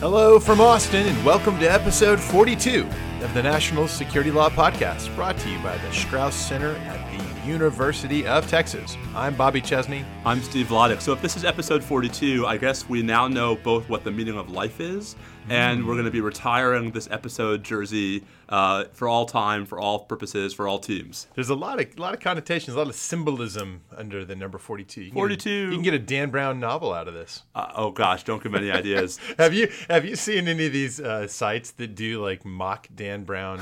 Hello from Austin, and welcome to episode 42 of the National Security Law Podcast, brought to you by the Strauss Center at the University of Texas. I'm Bobby Chesney. I'm Steve Vladeck. So, if this is episode 42, I guess we now know both what the meaning of life is, and we're going to be retiring this episode jersey uh, for all time, for all purposes, for all teams. There's a lot of lot of connotations, a lot of symbolism under the number 42. You can get a- 42. you can get a Dan Brown novel out of this. Uh, oh gosh, don't give me any ideas. Have you have you seen any of these uh, sites that do like mock Dan Brown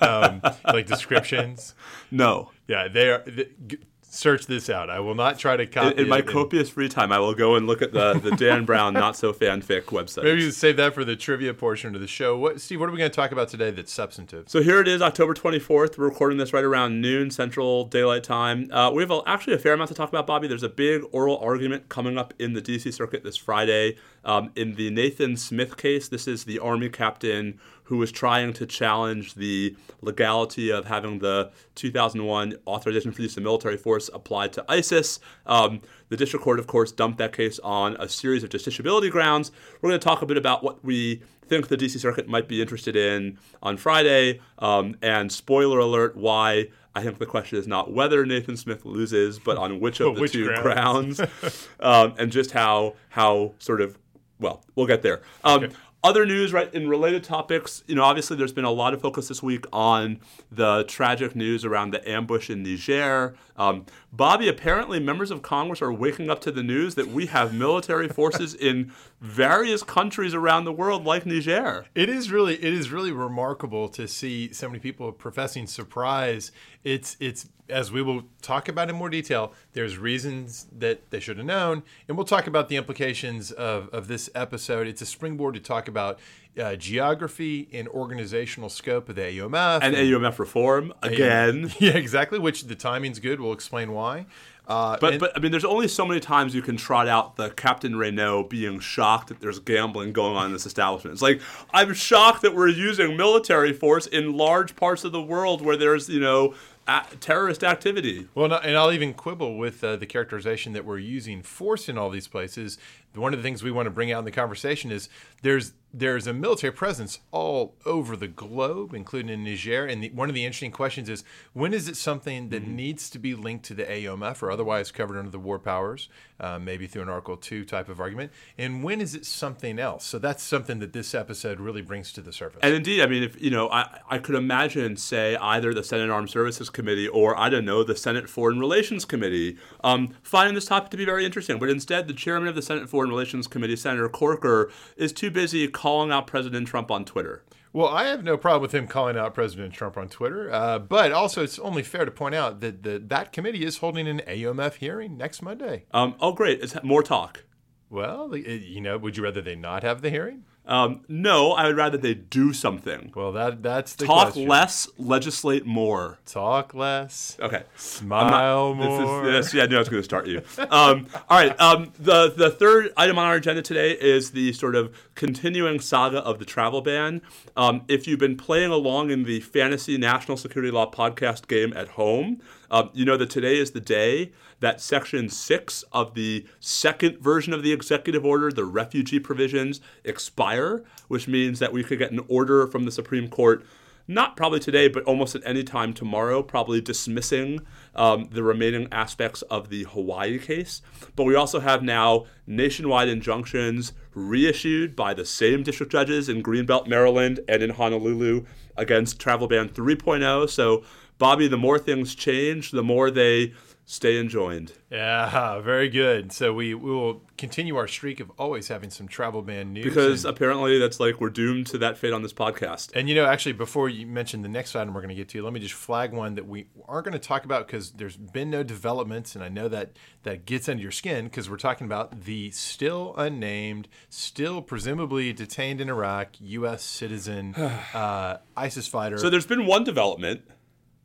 um, like descriptions? No. Yeah, they are. th- g- search this out. I will not try to copy In, in my it copious free time, I will go and look at the, the Dan Brown not so fanfic website. Maybe you save that for the trivia portion of the show. What, Steve? What are we going to talk about today that's substantive? So here it is, October 24th. We're recording this right around noon Central Daylight Time. Uh, we have a, actually a fair amount to talk about, Bobby. There's a big oral argument coming up in the D.C. Circuit this Friday um, in the Nathan Smith case. This is the Army captain who was trying to challenge the legality of having the 2001 authorization for use of military force applied to ISIS. Um, the district court, of course, dumped that case on a series of justiciability grounds. We're going to talk a bit about what we think the DC Circuit might be interested in on Friday. Um, and spoiler alert, why I think the question is not whether Nathan Smith loses, but on which of the Which two grounds. grounds, um, and just how how sort of well, we'll get there. Um, Other news, right, in related topics, you know, obviously there's been a lot of focus this week on the tragic news around the ambush in Niger. Um, Bobby, apparently members of Congress are waking up to the news that we have military forces in various countries around the world, like Niger. It is really it is really remarkable to see so many people professing surprise. It's it's as we will talk about in more detail. There's reasons that they should have known, and we'll talk about the implications of of this episode. It's a springboard to talk about uh, geography and organizational scope of the AUMF And AUMF reform, again. Yeah, exactly. Which the timing's good. We'll explain why. Uh, But, and- but I mean, there's only so many times you can trot out the Captain Renault being shocked that there's gambling going on in this establishment. It's like I'm shocked that we're using military force in large parts of the world where there's you know a- terrorist activity. Well, and I'll even quibble with uh, the characterization that we're using force in all these places. One of the things we want to bring out in the conversation is there's there's a military presence all over the globe, including in Niger. And the, one of the interesting questions is when is it something that needs to be linked to the AUMF or otherwise covered under the war powers, uh, maybe through an Article Two type of argument, and when is it something else? So that's something that this episode really brings to the surface. And indeed, I mean, if you know, I, I could imagine, say, either the Senate Armed Services Committee or I don't know, the Senate Foreign Relations Committee, um, finding this topic to be very interesting. But instead, the chairman of the Senate Foreign Relations Committee, Senator Corker, is too busy calling out President Trump on Twitter. Well, I have no problem with him calling out President Trump on Twitter, uh, but also it's only fair to point out that the, that committee is holding an AUMF hearing next Monday. Um, oh, great! It's more talk. Well, you know, would you rather they not have the hearing? Um, no, I would rather they do something. Well, that that's the Talk question. less, legislate more. talk less, Okay. smile not- more. This is, this, yeah, I knew I was going to start you. Um, all right. Um, the the third item on our agenda today is the sort of continuing saga of the travel ban. Um, if you've been playing along in the fantasy national security law podcast game at home, um, you know that today is the day that Section 6 of the second version of the executive order, the refugee provisions, expire, which means that we could get an order from the Supreme Court not probably today, but almost at any time tomorrow, probably dismissing um, the remaining aspects of the Hawaii case. But we also have now nationwide injunctions reissued by the same district judges in Greenbelt, Maryland, and in Honolulu against travel ban 3.0. So, Bobby, the more things change, the more they stay enjoined. Yeah, very good. So we, we will continue our streak of always having some travel ban news. Because and, apparently that's like we're doomed to that fate on this podcast. and, you know, actually, before you mention the next item we're going to get to, let me just flag one that we aren't going to talk about because there's been no developments, and I know that that gets under your skin because we're talking about the still unnamed, still presumably detained in Iraq U.S. citizen uh, ISIS fighter. So there's been one development.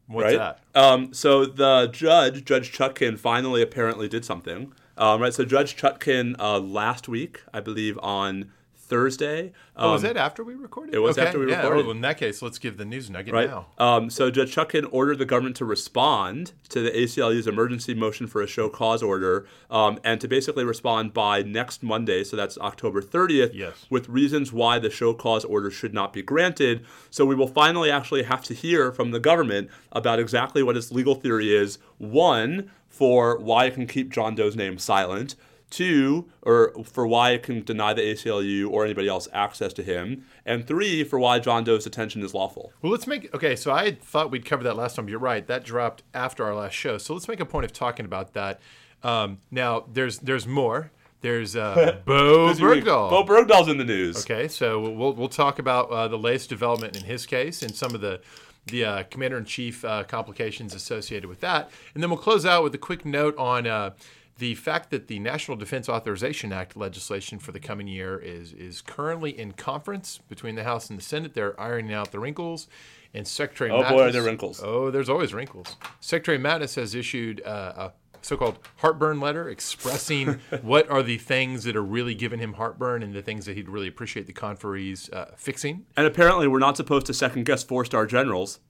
What's right? that? Um, so the judge, Judge Chutkan, finally apparently did something. Um, right. So Judge Chutkan uh, last week, I believe on Thursday. Oh, was it after we recorded? it was okay, after we yeah. recorded. Oh, well, in that case, let's give the news nugget Right. now. Um, so Judge Chutkan ordered the government to respond to the ACLU's emergency motion for a show cause order, um, and to basically respond by next Monday, so that's October 30th, Yes. with reasons why the show cause order should not be granted. So we will finally actually have to hear from the government about exactly what its legal theory is. One, for why it can keep John Doe's name silent. Two, or for why it can deny the ACLU or anybody else access to him. And three, for why John Doe's detention is lawful. Well, let's make okay. So I thought we'd cover that last time. You're right. That dropped after our last show. So let's make a point of talking about that. Um, now, there's there's more. There's uh, Bo Bergdahl. Bo Bergdahl's in the news. Okay, so we'll we'll talk about uh, the latest development in his case and some of the the uh, commander in chief uh, complications associated with that, and then we'll close out with a quick note on. The fact that the National Defense Authorization Act legislation for the coming year is is currently in conference between the House and the Senate. They're ironing out the wrinkles, and Secretary Oh, Mattis, boy, are there wrinkles. Oh, there's always wrinkles. Secretary Mattis has issued uh, a so-called heartburn letter expressing what are the things that are really giving him heartburn and the things that he'd really appreciate the conferees uh, fixing. And apparently, we're not supposed to second guess four star generals.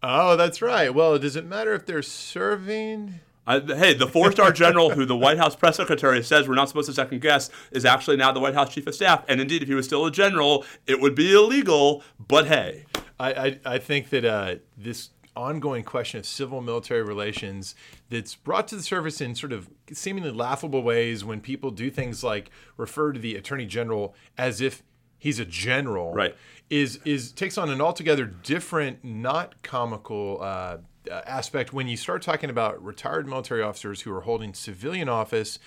Oh, that's right. Well, does it matter if they're serving? I, hey, the four star general who the White House press secretary says we're not supposed to second guess is actually now the White House chief of staff. And indeed, if he was still a general, it would be illegal. But hey, I, I, I think that uh, this ongoing question of civil military relations that's brought to the surface in sort of seemingly laughable ways when people do things like refer to the attorney general as if he's a general Right. is is takes on an altogether different not comical uh, uh, Uh, aspect when you start talking about retired military officers who are holding civilian office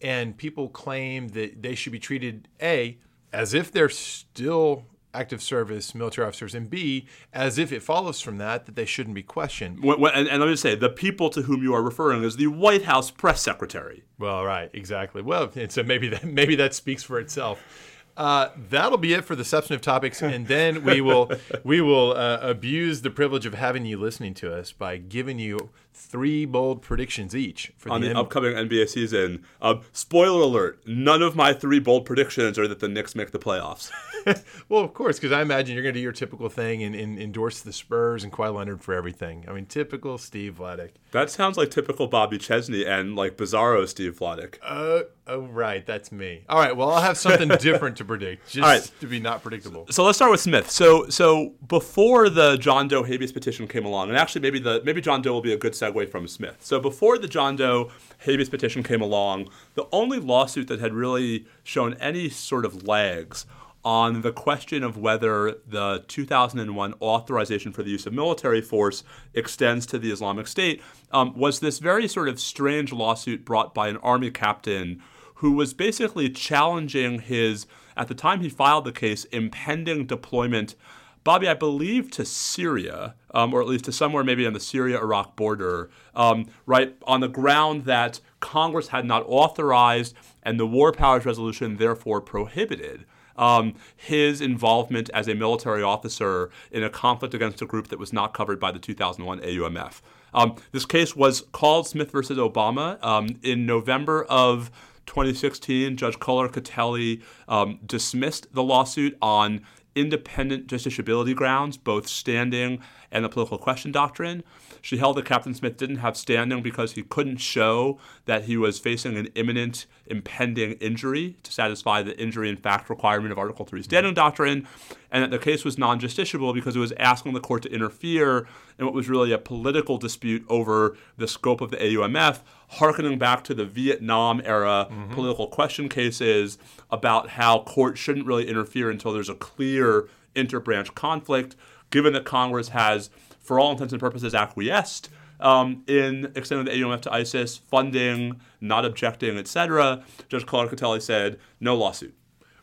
and people claim that they should be treated a as if they're still active service military officers and b as if it follows from that that they shouldn't be questioned. When, when- and, and let me just say the people to whom you are referring is the White House press secretary. well right exactly. Well and so maybe that maybe that speaks for itself uh, that'll be it for the substantive topics, and then we will we will uh, abuse the privilege of having you listening to us by giving you three bold predictions each for On the, the N- upcoming NBA season, um, spoiler alert: none of my three bold predictions are that the Knicks make the playoffs. well, of course, because I imagine you're going to do your typical thing and, and endorse the Spurs and Kawhi Leonard for everything. I mean, typical Steve Vladeck. that sounds like typical Bobby Chesney and like bizarro Steve Vladeck. Uh, oh, right, that's me. All right, well, I'll have something different to predict, just right. to be not predictable. So let's start with Smith. So so before the John Doe habeas petition came along, and actually maybe the maybe John Doe will be a good segue from Smith. So before the John Doe habeas petition came along, the only lawsuit that had really shown any sort of legs on the question of whether the 2001 authorization for the use of military force extends to the Islamic State um, was this very sort of strange lawsuit brought by an army captain who was basically challenging his, at the time he filed the case, impending deployment, Bobby, I believe, to Syria, um, or at least to somewhere maybe on the Syria Iraq border, um, right, on the ground that Congress had not authorized and the War Powers Resolution therefore prohibited. Um, his involvement as a military officer in a conflict against a group that was not covered by the 2001 AUMF. Um, this case was called Smith versus Obama um, in November of 2016, Judge Kollar-Kotelly um, dismissed the lawsuit on independent justiciability grounds, both standing and the political question doctrine. She held that Captain Smith didn't have standing because he couldn't show that he was facing an imminent, impending injury to satisfy the injury in fact requirement of Article 3 standing doctrine, and that the case was non justiciable because it was asking the court to interfere in what was really a political dispute over the scope of the AUMF, harkening back to the Vietnam era political question cases about how courts shouldn't really interfere until there's a clear interbranch conflict, given that Congress has, for all intents and purposes, acquiesced um, in extending the AUMF to ISIS, funding, not objecting, etc. Judge Kollar-Kotelly said, no lawsuit.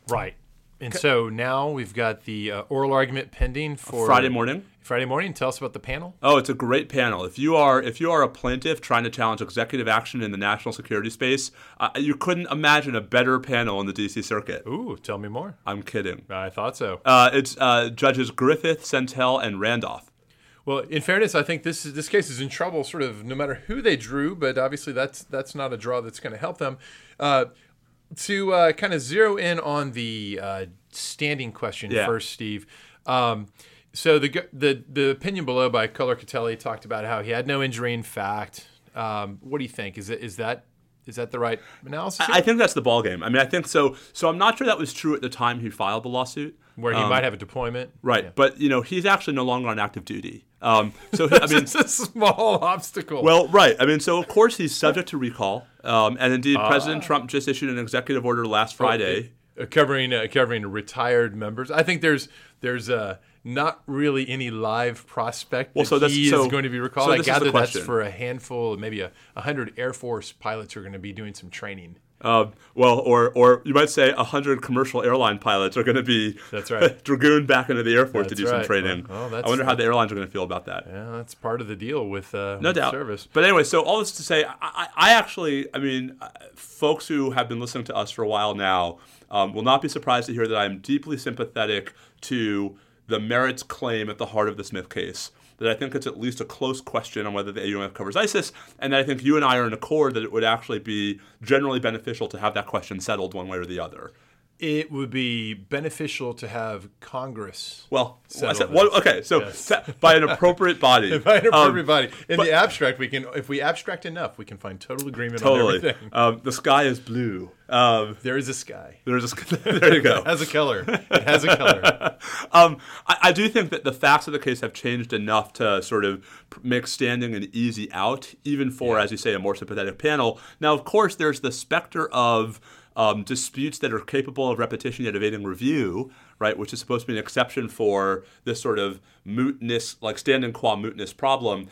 Right. And so now we've got the uh, oral argument pending for Friday morning. Friday morning. Tell us about the panel. Oh, it's a great panel. If you are if you are a plaintiff trying to challenge executive action in the national security space, uh, you couldn't imagine a better panel in the D.C. Circuit. Ooh, tell me more. I'm kidding. I thought so. Uh, it's uh, judges Griffith, Sentelle, and Randolph. Well, in fairness, I think this is, this case is in trouble, sort of no matter who they drew, but obviously that's that's not a draw that's going to help them. Uh, to uh, kind of zero in on the uh, standing question Yeah. first, Steve. Um, so the the the opinion below by Kollar-Kotelly talked about how he had no injury in fact. Um, what do you think? Is it is that is that the right analysis? here? I think that's the ball game. I mean, I think so. So I'm not sure that was true at the time he filed the lawsuit. Where he might have a deployment, Right, Yeah. but you know he's actually no longer on active duty. Um, so I mean, it's a small obstacle. well, right. I mean, so of course he's subject to recall, um, and indeed Ah. President Trump just issued an executive order last Friday. Uh, covering uh, covering retired members. I think there's there's uh, not really any live prospect Well, that so that's- he so- is going to be recalled. so I this is the gather that's for a handful, maybe a, a hundred Air Force pilots who are going to be doing some training. Um, well, or or you might say hundred commercial airline pilots are going to be That's right. dragooned back into the Air Force to That's do some training. Well, that's- I wonder how the airlines are going to feel about that. Yeah, that's part of the deal with uh, No with doubt. service. But anyway, so all this to say, I, I, I actually, I mean, uh, folks who have been listening to us for a while now um, will not be surprised to hear that I'm deeply sympathetic to the merits claim at the heart of the Smith case. That I think it's at least a close question on whether the AUMF covers ISIS, and that I think you and I are in accord that it would actually be generally beneficial to have that question settled one way or the other. It would be beneficial to have Congress Well, I Settle said- this. well, okay, so Yes. by an appropriate body. by an Um, everybody. In but- the abstract, we can if we abstract enough, we can find total agreement on everything. Um, the sky is blue. Um, There is a sky. there's a, there you go. It has a color. It has a color. Um, I, I do think that the facts of the case have changed enough to sort of make standing an easy out, even for, as you say, a more sympathetic panel. Now, of course, there's the specter of um, disputes that are capable of repetition yet evading review, right? Which is supposed to be an exception for this sort of mootness, like standing qua mootness problem.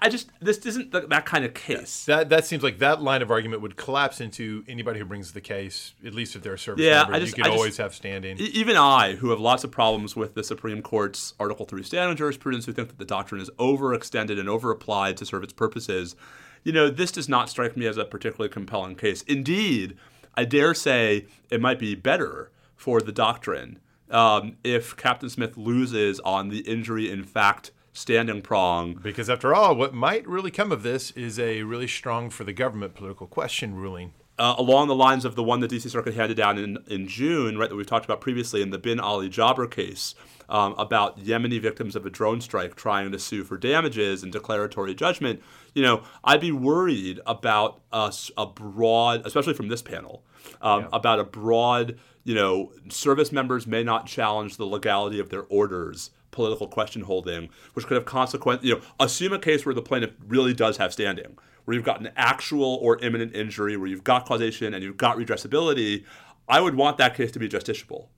I, just this isn't th- that kind of case. That that seems like that line of argument would collapse into anybody who brings the case, at least if they're a service Yeah, member. I just- you could I just- always have standing. Even I, who have lots of problems with the Supreme Court's Article 3 standing jurisprudence, who think that the doctrine is overextended and overapplied to serve its purposes, you know, this does not strike me as a particularly compelling case. Indeed, I dare say it might be better for the doctrine um, if Captain Smith loses on the injury in fact standing prong. because after all, what might really come of this is a really strong for the government political question ruling. uh, along the lines of the one the DC Circuit handed down in, in June, right, that we've talked about previously in the Bin Ali Jaber case um, about Yemeni victims of a drone strike trying to sue for damages and declaratory judgment. You know, I'd be worried about us a broad, especially from this panel, um, about a broad, you know, service members may not challenge the legality of their orders political question holding, which could have consequent. You know, assume a case where the plaintiff really does have standing, where you've got an actual or imminent injury, where you've got causation and you've got redressability. I would want that case to be justiciable.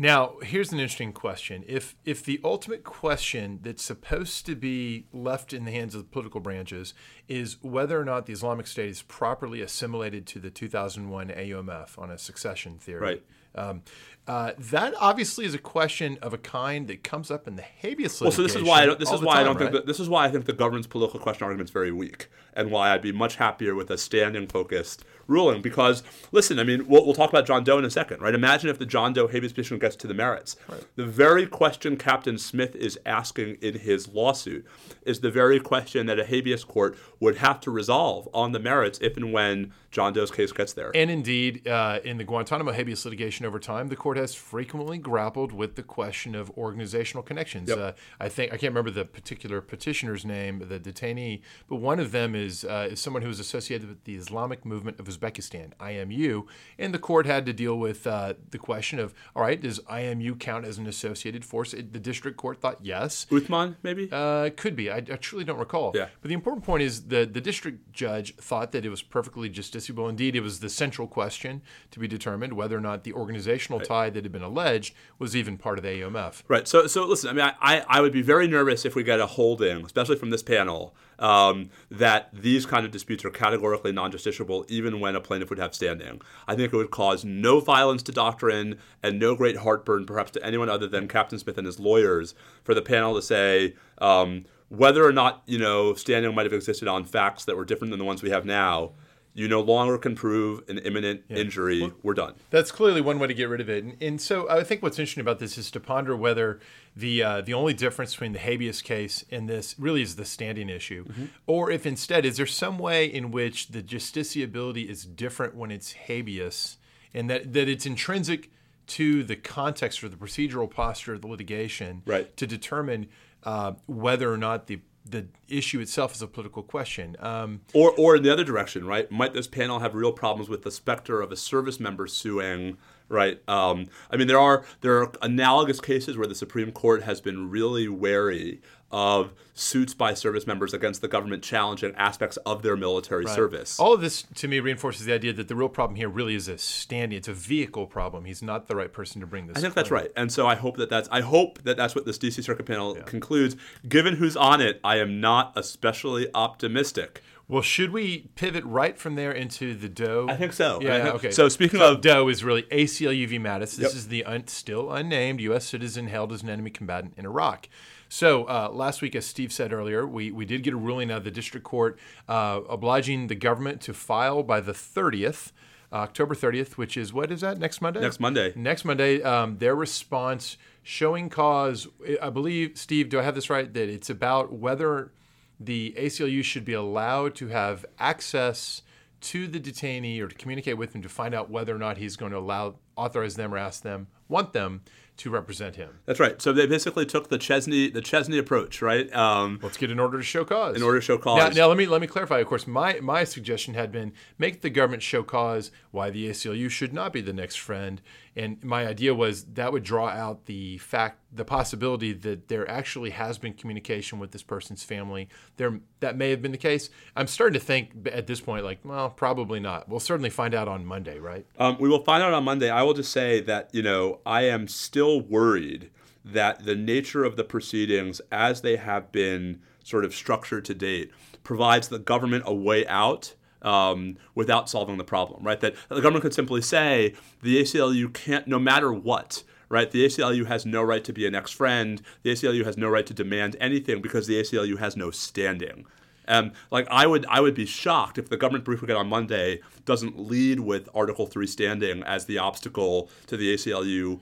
Now, here's an interesting question. If if the ultimate question that's supposed to be left in the hands of the political branches is whether or not the Islamic State is properly assimilated to the 2001 AUMF on a succession theory, Right. um, uh, that obviously is a question of a kind that comes up in the habeas litigation. Well, so this is why I don't, this is why I don't think right? that this is why I think the government's political question argument is very weak, and why I'd be much happier with a standing focused ruling. Because listen, I mean, we'll, we'll talk about John Doe in a second, right? Imagine if the John Doe habeas petition gets to the merits. The very question Captain Smith is asking in his lawsuit is the very question that a habeas court would have to resolve on the merits if and when John Doe's case gets there. And indeed, uh, in the Guantanamo habeas litigation over time, the court has frequently grappled with the question of organizational connections. Uh, I think I can't remember the particular petitioner's name, the detainee, but one of them is uh, is someone who is associated with the Islamic Movement of Uzbekistan, IMU, and the court had to deal with uh, the question of, all right, does IMU count as an associated force? It, the district court thought yes. Uthman, maybe. Uh, could be. I, I truly don't recall. Yeah. But the important point is the the district judge thought that it was perfectly justiciable. Indeed, it was the central question to be determined whether or not the organizational tie that had been alleged was even part of the AUMF. Right. So, so listen. I mean, I, I would be very nervous if we got a holding, especially from this panel, um, that these kind of disputes are categorically non-justiciable, even when a plaintiff would have standing. I think it would cause no violence to doctrine and no great heartburn, perhaps to anyone other than Captain Smith and his lawyers, for the panel to say. Um, whether or not you know standing might have existed on facts that were different than the ones we have now, you no longer can prove an imminent injury. We're done. That's clearly one way to get rid of it. And, and so I think what's interesting about this is to ponder whether the uh, the only difference between the habeas case and this really is the standing issue, or if instead is there some way in which the justiciability is different when it's habeas and that that it's intrinsic to the context or the procedural posture of the litigation Right. to determine uh, whether or not the the issue itself is a political question. Um, Or, or in the other direction, right? Might this panel have real problems with the specter of a service member suing, right? Um, I mean, there are there are analogous cases where the Supreme Court has been really wary of suits by service members against the government challenging aspects of their military service. All of this to me reinforces the idea that the real problem here really is a standing. It's a vehicle problem. He's not the right person to bring this. I think that's right, and so I hope that that's I hope that that's what this DC Circuit panel concludes. Given who's on it, I am not especially optimistic. Well, should we pivot right from there into the Doe? I think so. Yeah. Think- okay. so speaking of- Doe, is really ACLU v. Mattis. This Yep. is the un- still unnamed U.S. citizen held as an enemy combatant in Iraq. So uh, last week, as Steve said earlier, we, we did get a ruling out of the district court uh, obliging the government to file by the 30th, October 30th, which is what is that next Monday? Next Monday. Next Monday, um, their response showing cause. I believe, Steve, do I have this right? That it's about whether the ACLU should be allowed to have access to the detainee or to communicate with him to find out whether or not he's going to allow, authorize them or ask them, want them to represent him. That's right. So they basically took the Chesney the Chesney approach, right? Um, Let's get an order to show cause. in order to show Now, cause. now let me let me clarify. Of course, my my suggestion had been make the government show cause why the ACLU should not be the next friend, and my idea was that would draw out the fact, the possibility that there actually has been communication with this person's family. There that may have been the case. I'm starting to think at this point, like, well, probably not. We'll certainly find out on Monday, right? Um, we will find out on Monday. I will just say that you know I am still worried that the nature of the proceedings, as they have been sort of structured to date, provides the government a way out. Um, without solving the problem, right? That the government could simply say the ACLU can't, no matter what, right? The ACLU has no right to be an ex friend. The ACLU has no right to demand anything because the ACLU has no standing. Um, like I would, I would be shocked if the government brief we get on Monday doesn't lead with Article Three standing as the obstacle to the ACLU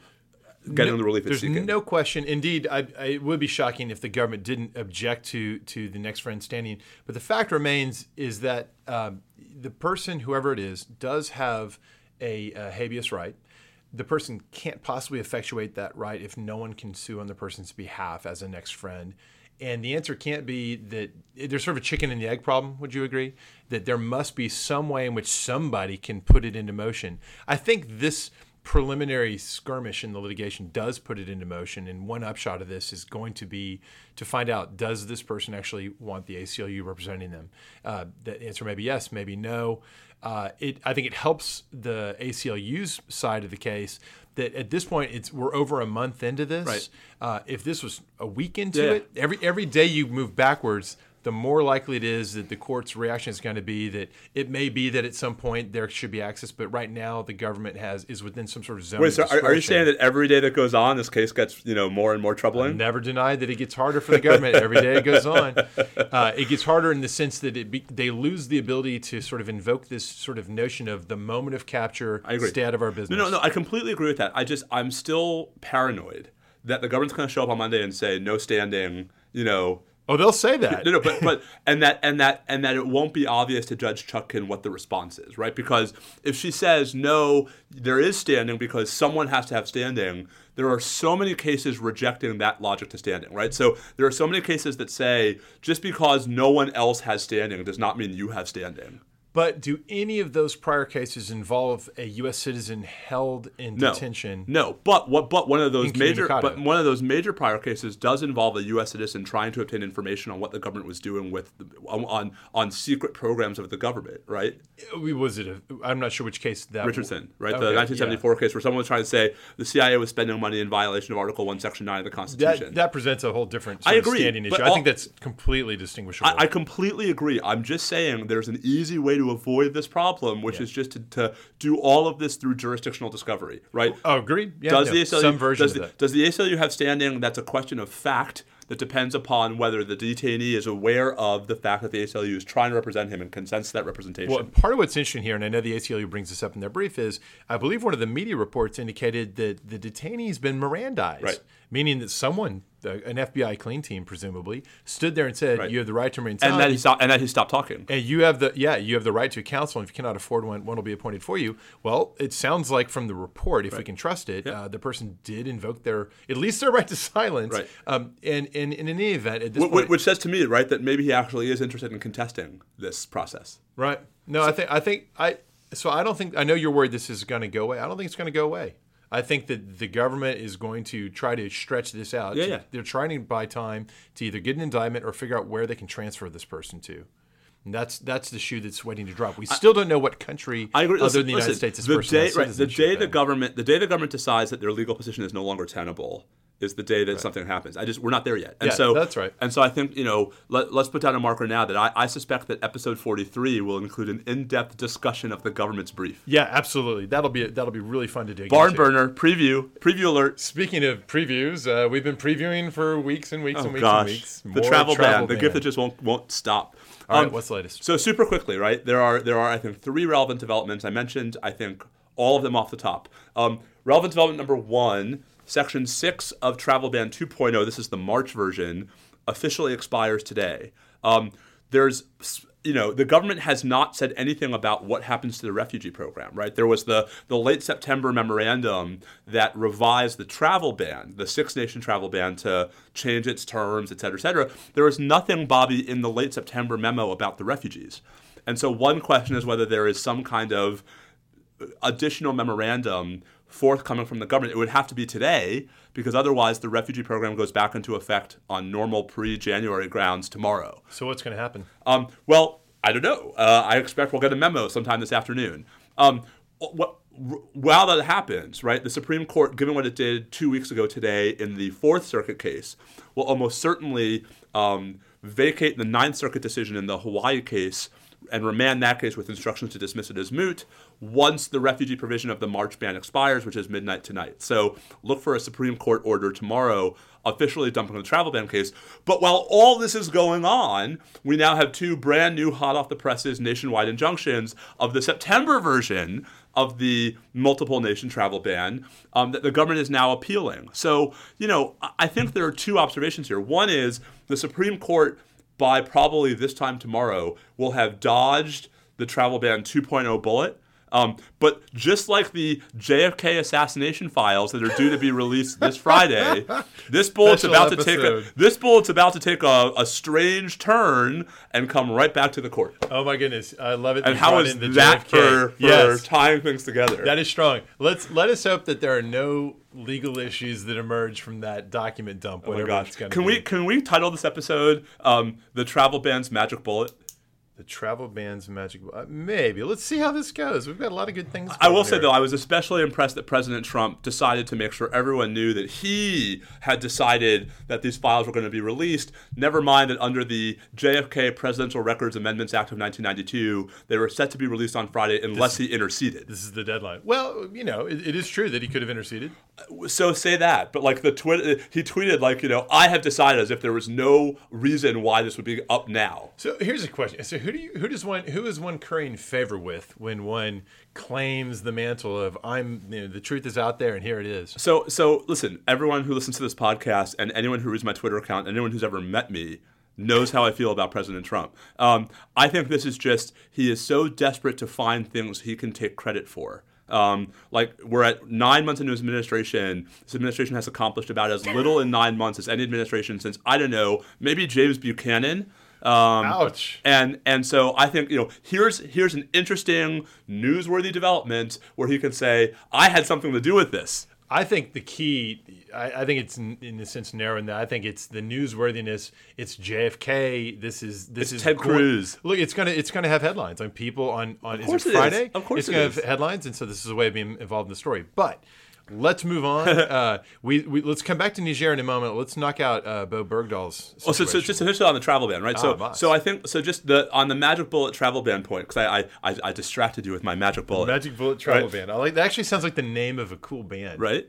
getting the relief There's no question. Indeed, I, I, it would be shocking if the government didn't object to to the next friend standing. But the fact remains is that um, the person, whoever it is, does have a, a habeas right. The person can't possibly effectuate that right if no one can sue on the person's behalf as a next friend. And the answer can't be that there's sort of a chicken and the egg problem. Would you agree that there must be some way in which somebody can put it into motion? I think this preliminary skirmish in the litigation does put it into motion. And one upshot of this is going to be to find out does this person actually want the ACLU representing them? Uh, the answer may be yes, maybe no. Uh, it, I think it helps the ACLU's side of the case that at this point it's we're over a month into this. Right. Uh, if this was a week into Yeah. it, every every day you move backwards, the more likely it is that the court's reaction is going to be that it may be that at some point there should be access, but right now the government has is within some sort of zone. Wait, so are, are you saying that every day that goes on, this case gets you know more and more troubling? Never denied that it gets harder for the government every day it goes on. Uh, it gets harder in the sense that it be, they lose the ability to sort of invoke this sort of notion of the moment of capture, I agree. stay out of our business. No, no, no. I completely agree with that. I just I'm still paranoid that the government's going to show up on Monday and say no standing. You know, Oh, they'll say that. no, no, but but and that and that and that it won't be obvious to Judge Chutkan what the response is, right? Because if she says no, there is standing because someone has to have standing. There are so many cases rejecting that logic to standing, right? So there are so many cases that say just because no one else has standing does not mean you have standing. But do any of those prior cases involve a U.S. citizen held in No, detention? No, but what? But one of those major, but one of those major prior cases does involve a U.S. citizen trying to obtain information on what the government was doing with on, on secret programs of the government, right? Was it? A, I'm not sure which case that. Richardson, right? Okay, the yeah. 1974 case where someone was trying to say the CIA was spending money in violation of Article One, Section Nine of the Constitution. That, that presents a whole different I agree, standing issue. I think that's completely distinguishable. I, I completely agree. I'm just saying there's an easy way to avoid this problem, which is just to, to do all of this through jurisdictional discovery, right? oh, agreed. Yeah, does yeah, the ACLU some version does the, does the ACLU have standing? That's a question of fact that depends upon whether the detainee is aware of the fact that the ACLU is trying to represent him and consents to that representation. Well, part of what's interesting here, and I know the ACLU brings this up in their brief, is I believe one of the media reports indicated that the detainee's been Mirandized, Right. meaning that someone an FBI clean team, presumably, stood there and said, Right. "You have the right to remain and silent." he stopped. And he stopped talking. and you have the yeah you have the right to counsel and if you cannot afford one one will be appointed for you well it sounds like from the report if we can trust it uh, the person did invoke their at least their right to silence Right. um, and, and, and in any event at this point Which says to me, right, that maybe he actually is interested in contesting this process. right no i think i think i so i don't think i know you're worried this is going to go away i don't think it's going to go away I think that the government is going to try to stretch this out. Yeah, yeah. They're trying to buy time to either get an indictment or figure out where they can transfer this person to. And that's that's the shoe that's waiting to drop. We still don't know what country I agree. other Listen, than the United listen, States this the person day, right, the day the government, the day the government decides that their legal position is no longer tenable, is the day that something happens. I just we're not there yet, and Yeah, so that's right. And so I think you know let, let's put down a marker now that I, I suspect that episode forty three will include an in depth discussion of the government's brief. Yeah, absolutely. That'll be that'll be really fun to dig Barn into. burner preview preview alert. Speaking of previews, uh, we've been previewing for weeks and weeks Oh and weeks gosh, and weeks. the More travel, ban, the ban. gift that just won't won't stop. All right, Um, what's the latest? So super quickly, right? There are there are I think three relevant developments. I mentioned I think all of them off the top. Um, relevant development number one, section six of Travel Ban 2.0. This is the March version. Officially expires today. Um, there's you know the government has not said anything about what happens to the refugee program right there was the the late september memorandum that revised the travel ban the six nation travel ban to change its terms et cetera et cetera there was nothing bobby in the late september memo about the refugees and so one question is whether there is some kind of additional memorandum forthcoming from the government. It would have to be today because otherwise the refugee program goes back into effect on normal pre-January grounds tomorrow. So what's going to happen? Um, well, I don't know. Uh, I expect we'll get a memo sometime this afternoon. Um, what, while that happens, right, the Supreme Court, given what it did two weeks ago today in the Fourth Circuit case, will almost certainly um, vacate the Ninth Circuit decision in the Hawaii case and remand that case with instructions to dismiss it as moot once the refugee provision of the March ban expires, which is midnight tonight. So look for a Supreme Court order tomorrow officially dumping the travel ban case. But while all this is going on, we now have two brand new hot off the presses nationwide injunctions of the September version of the multiple nation travel ban um, that the government is now appealing. So, you know, I- I think there are two observations here. One is the Supreme Court by probably this time tomorrow, we'll have dodged the travel ban 2.0 bullet. Um, but just like the JFK assassination files that are due to be released this Friday, this bullet's Special about to take a, this bullet's about to take a, a strange turn and come right back to the court. Oh my goodness, I love it. And how the that JFK. for, for yes, tying things together? that is strong. Let's let us hope that there are no legal issues that emerge from that document dump. oh my gosh! it's going to Can be. we can we title this episode um, "The Travel Ban's Magic Bullet"? The travel ban's magic. Uh, maybe. Let's see how this goes. We've got a lot of good things. I will going say though, I was especially impressed that President Trump decided to make sure everyone knew that he had decided that these files were going to be released. Never mind that under the JFK Presidential Records Amendments Act of 1992, they were set to be released on Friday unless he interceded. This is the deadline. Well, you know, it, it is true that he could have interceded. So say that, but like the tweet, he tweeted like, you know, I have decided as if there was no reason why this would be up now. So here's a question. So who do you who does one who is one currying favor with when one claims the mantle of I'm you know the truth is out there and here it is. So, so listen, everyone who listens to this podcast and anyone who reads my Twitter account, anyone who's ever met me, knows how I feel about President Trump. Um, I think this is just he is so desperate to find things he can take credit for. Um, like we're at nine months into his administration. This administration has accomplished about as little in nine months as any administration since I don't know, maybe James Buchanan. Um, Ouch. and and so I think you know here's here's an interesting newsworthy development where he can say I had something to do with this. I think the key, I, I think it's in, in a sense narrowing that. I think it's the newsworthiness. It's JFK. This is this It's is Ted Cruz. Look, it's gonna it's gonna have headlines on people on on is course it is. Friday? Of course it's it gonna is. have headlines, and so this is a way of being involved in the story. But let's move on. uh, we, we let's come back to Niger in a moment. Let's knock out uh, Bo Bergdahl's. Oh, so, so situation. just officially on the travel ban, right? Ah, so, so I think so. Just the on the magic bullet travel ban point, because I, I, I I distracted you with my magic bullet, Magic Bullet Travel Right. Band. I like that. Actually, sounds like the name of a cool band. right?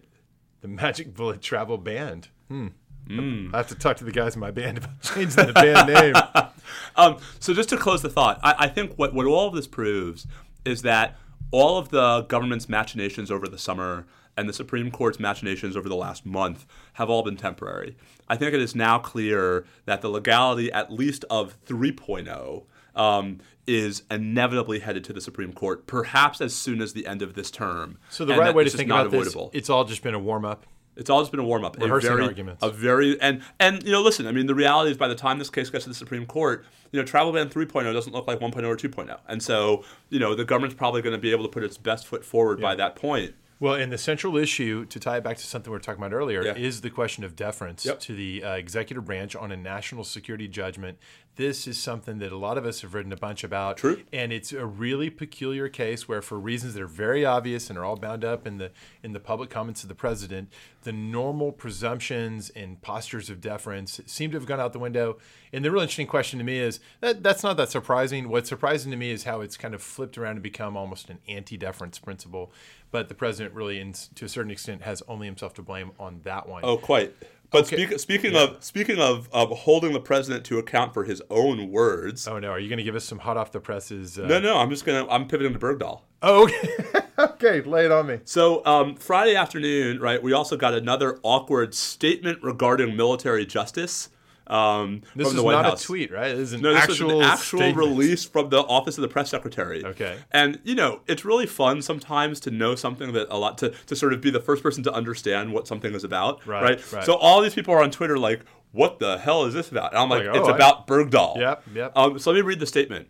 The Magic Bullet Travel Band. Hmm. Hmm. I have to talk to the guys in my band about changing the band name. Um, so just to close the thought, I, I think what, what all of this proves is that all of the government's machinations over the summer and the Supreme Court's machinations over the last month have all been temporary. I think it is now clear that the legality, at least of 3.0, um, is inevitably headed to the Supreme Court, perhaps as soon as the end of this term. So the and right way to this is think not about this, avoidable. it's all just been a warm up. It's all just been a warm up. Rehearsing a very, arguments. A very and and you know, listen. I mean, the reality is, by the time this case gets to the Supreme Court, you know, travel ban 3.0 doesn't look like 1.0 or 2.0, and so you know, the government's probably going to be able to put its best foot forward by that point. Well, and the central issue, to tie it back to something we were talking about earlier, Yeah. is the question of deference Yep. to the uh, executive branch on a national security judgment. This is something that a lot of us have written a bunch about. True. And it's a really peculiar case where, for reasons that are very obvious and are all bound up in the in the public comments of the president, the normal presumptions and postures of deference seem to have gone out the window. And the real interesting question to me is that that's not that surprising. What's surprising to me is how it's kind of flipped around and become almost an anti-deference principle. But the president really, in, to a certain extent, has only himself to blame on that one. Oh, quite. But Okay. speak, speaking of speaking of, of holding the president to account for his own words. Oh no! Are you going to give us some hot off the presses? Uh... No, no, I'm just gonna I'm pivoting to Bergdahl. Oh, okay. okay, lay it on me. So um, Friday afternoon, right? We also got another awkward statement regarding military justice. Um, This from is the White not a tweet, right? This is an No, this actual an actual statement. release from the office of the press secretary. Okay. And you know, it's really fun sometimes to know something that a lot to, to sort of be the first person to understand what something is about. Right, right. So all these people are on Twitter like, what the hell is this about? And I'm like, Like, oh, it's I- about Bergdahl. Yep, yep. Um, so let me read the statement.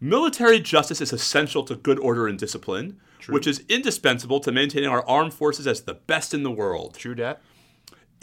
Military justice is essential to good order and discipline, which is indispensable to maintaining our armed forces as the best in the world. True dat.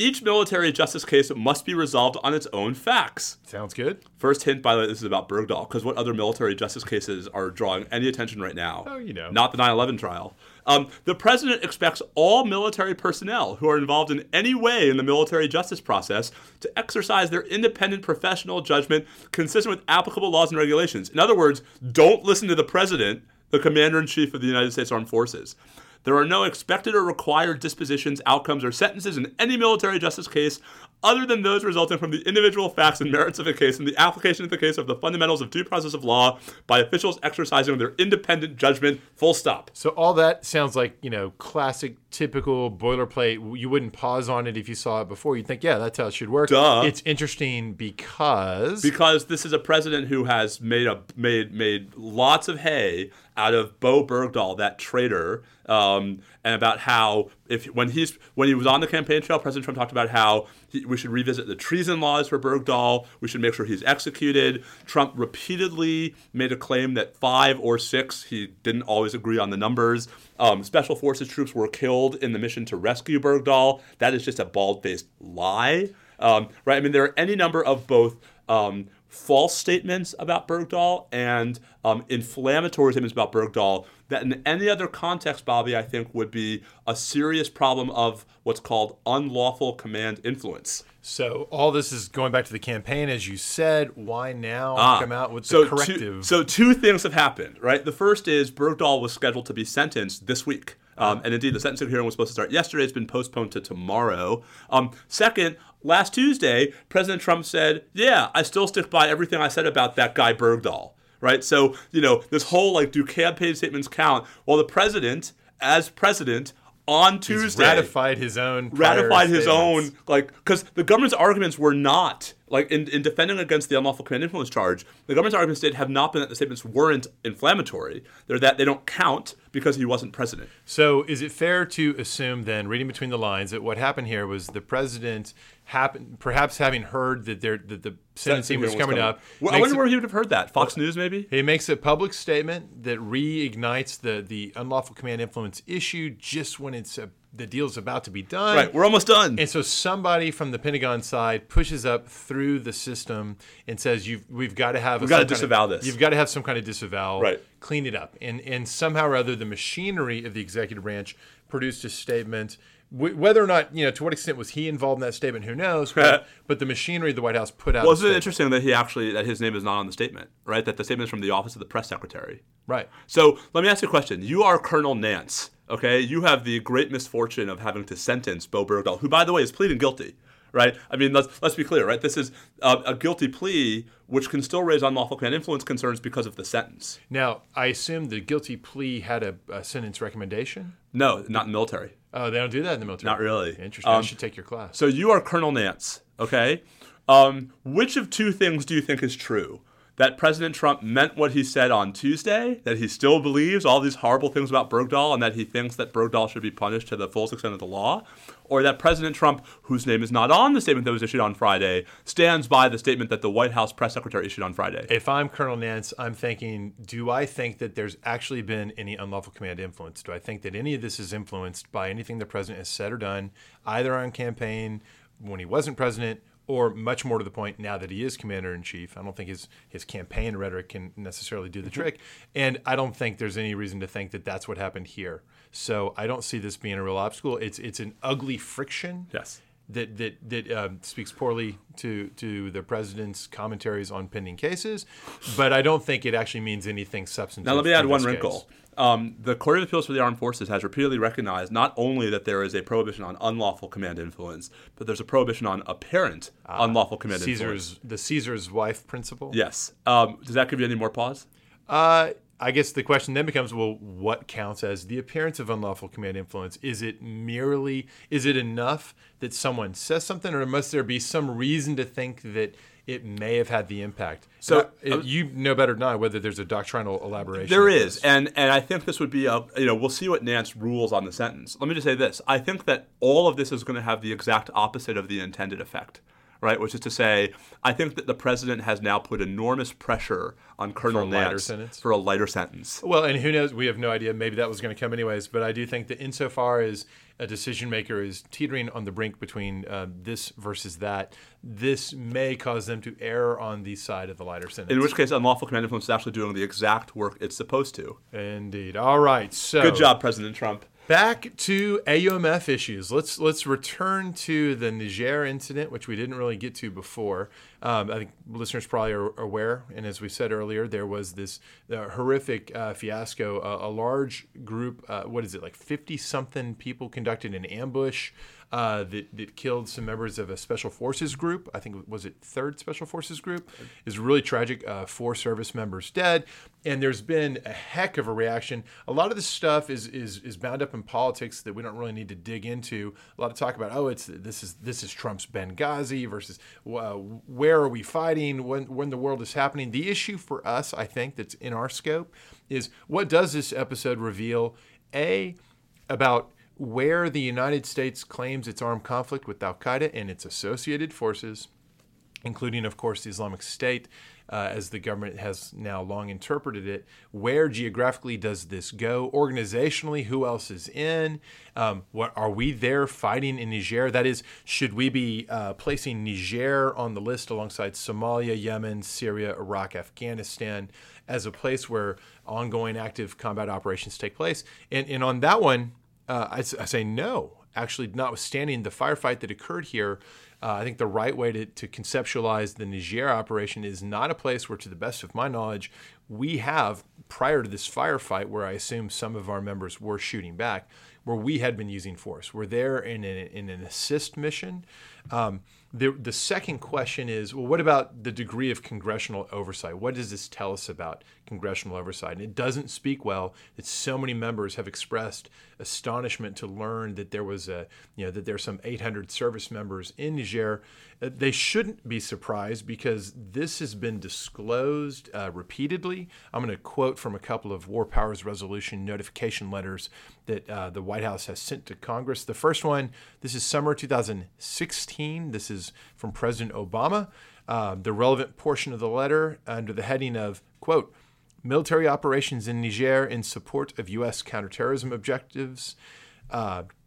Each military justice case must be resolved on its own facts. Sounds good. First hint, by the way, this is about Bergdahl, because what other military justice cases are drawing any attention right now? Oh, you know. Not the 9 11 trial. Um, the president expects all military personnel who are involved in any way in the military justice process to exercise their independent professional judgment consistent with applicable laws and regulations. In other words, don't listen to the president, the commander in chief of the United States Armed Forces. There are no expected or required dispositions, outcomes, or sentences in any military justice case other than those resulting from the individual facts and merits of a case and the application of the case of the fundamentals of due process of law by officials exercising their independent judgment. Full stop. So all that sounds like you know classic, typical boilerplate. You wouldn't pause on it if you saw it before. You'd think, yeah, that's how it should work. Duh. It's interesting because Because this is a president who has made a made made lots of hay out of Bo Bergdahl, that traitor, um, and about how if when he's when he was on the campaign trail, President Trump talked about how he, we should revisit the treason laws for Bergdahl. We should make sure he's executed. Trump repeatedly made a claim that five or six, he didn't always agree on the numbers. Um, special forces troops were killed in the mission to rescue Bergdahl. That is just a bald faced lie. Um, right? I mean, there are any number of both um, false statements about Bergdahl and um, inflammatory statements about Bergdahl that, in any other context, Bobby, I think would be a serious problem of what's called unlawful command influence. so all this is going back to the campaign, as you said. Why now Ah, come out with so the corrective? Two, so two things have happened, right? The first is Bergdahl was scheduled to be sentenced this week. Um, and indeed, the sentencing hearing was supposed to start yesterday. It's been postponed to tomorrow. Um, second, last Tuesday, President Trump said, "Yeah, I still stick by everything I said about that guy Bergdahl." Right. So you know this whole like, do campaign statements count? Well, the president, as president, on He's Tuesday, ratified his own ratified his statements. own like because the government's arguments were not like in, in defending against the unlawful command influence charge the government's arguments did have not been that the statements weren't inflammatory. They're that they don't count because he wasn't president. So, is it fair to assume then, reading between the lines, that what happened here was the president, happen, perhaps having heard that there that the sentencing was hearing coming up, well, i wonder it- where he would have heard that. Fox news maybe? He makes a public statement that reignites the the unlawful command influence issue just when it's a, the deal's about to be done. right we're almost done And so somebody from the Pentagon side pushes up through the system and says, "You've we've got to have We've some gotta kind of- disavow this." You've got to have some kind of disavow. Right. Clean it up." And and somehow or other, the machinery of the executive branch produced a statement. Wh- Whether or not you know to what extent was he involved in that statement, who knows? But, but the machinery the White House put out. well isn't it interesting that he actually that his name is not on the statement right that the statement is from the office of the press secretary Right. So let me ask you a question. You are Colonel Nance, okay? You have the great misfortune of having to sentence Bo Bergdahl, who, by the way, is pleading guilty, right? I mean, let's let's be clear, right? This is uh, a guilty plea, which can still raise unlawful command influence concerns because of the sentence. Now, I assume the guilty plea had a, a sentence recommendation. No, not in military. Oh, they don't do that in the military. Not really. Interesting. I Um, should take your class. So you are Colonel Nance, okay? Um, which of two things do you think is true? That President Trump meant what he said on Tuesday, that he still believes all these horrible things about Bergdahl, and that he thinks that Bergdahl should be punished to the fullest extent of the law? Or that President Trump, whose name is not on the statement that was issued on Friday, stands by the statement that the White House press secretary issued on Friday? If I'm Colonel Nance, I'm thinking, do I think that there's actually been any unlawful command influence? Do I think that any of this is influenced by anything the president has said or done, either on campaign when he wasn't president, or much more to the point now that he is commander in chief? I don't think his his campaign rhetoric can necessarily do the mm-hmm. trick, and I don't think there's any reason to think that that's what happened here. So I don't see this being a real obstacle. It's it's an ugly friction Yes. That that that um, speaks poorly to to the president's commentaries on pending cases, but I don't think it actually means anything substantive. Now, let me add one wrinkle. Um, the Court of Appeals for the Armed Forces has repeatedly recognized not only that there is a prohibition on unlawful command influence, but there's a prohibition on apparent unlawful command influence. The Caesar's wife principle. Yes. Um, does that give you any more pause? Uh, I guess the question then becomes, well, what counts as the appearance of unlawful command influence? Is it merely, is it enough that someone says something, or must there be some reason to think that it may have had the impact? So, Now, uh, you know better than I whether there's a doctrinal elaboration. There is, and and I think this would be a you know we'll see what Nance rules on the sentence. Let me just say this: I think that all of this is going to have the exact opposite of the intended effect, right? Which is to say, I think that the president has now put enormous pressure on Colonel Nance for a lighter sentence. Well, and who knows? We have no idea. Maybe that was going to come anyways. But I do think that insofar as a decision maker is teetering on the brink between uh, this versus that, this may cause them to err on the side of the lighter sentence. In which case, unlawful command influence is actually doing the exact work it's supposed to. Indeed. All right. So Good job, President Trump. Back to AUMF issues. Let's let's return to the Niger incident, which we didn't really get to before. Um, I think listeners probably are aware, and as we said earlier, there was this uh, horrific uh, fiasco. Uh, a large group, uh, what is it, like fifty something people conducted an ambush uh, that that killed some members of a special forces group. I think was it Third Special Forces Group. Is really tragic. Uh, four service members dead, and there's been a heck of a reaction. A lot of this stuff is is is bound up in politics that we don't really need to dig into. A lot of talk about oh, it's this is this is Trump's Benghazi versus uh, where are we fighting when when the world is happening. The issue for us, I think, that's in our scope is what does this episode reveal? A about where the United States claims its armed conflict with Al Qaeda and its associated forces, including, of course, the Islamic State, uh, as the government has now long interpreted it. Where geographically does this go? Organizationally, who else is in? Um, what are we there fighting in Niger? That is, should we be uh, placing Niger on the list alongside Somalia, Yemen, Syria, Iraq, Afghanistan as a place where ongoing active combat operations take place? And, and on that one, uh, I, I say no. Actually, notwithstanding the firefight that occurred here, uh, I think the right way to, to conceptualize the Niger operation is not a place where, to the best of my knowledge, we have, prior to this firefight, where I assume some of our members were shooting back, where we had been using force. We're there in, an in an assist mission. Um, the, the second question is well, what about the degree of congressional oversight? What does this tell us about congressional oversight? And it doesn't speak well that so many members have expressed astonishment to learn that there was a, you know, that there's some 800 service members in Niger. Uh, They shouldn't be surprised because this has been disclosed uh, repeatedly. I'm going to quote from a couple of War Powers Resolution notification letters that uh, the White House has sent to Congress. The first one, this is summer 2016. This is from President Obama. Uh, the relevant portion of the letter under the heading of, quote, military operations in Niger in support of U.S. counterterrorism objectives.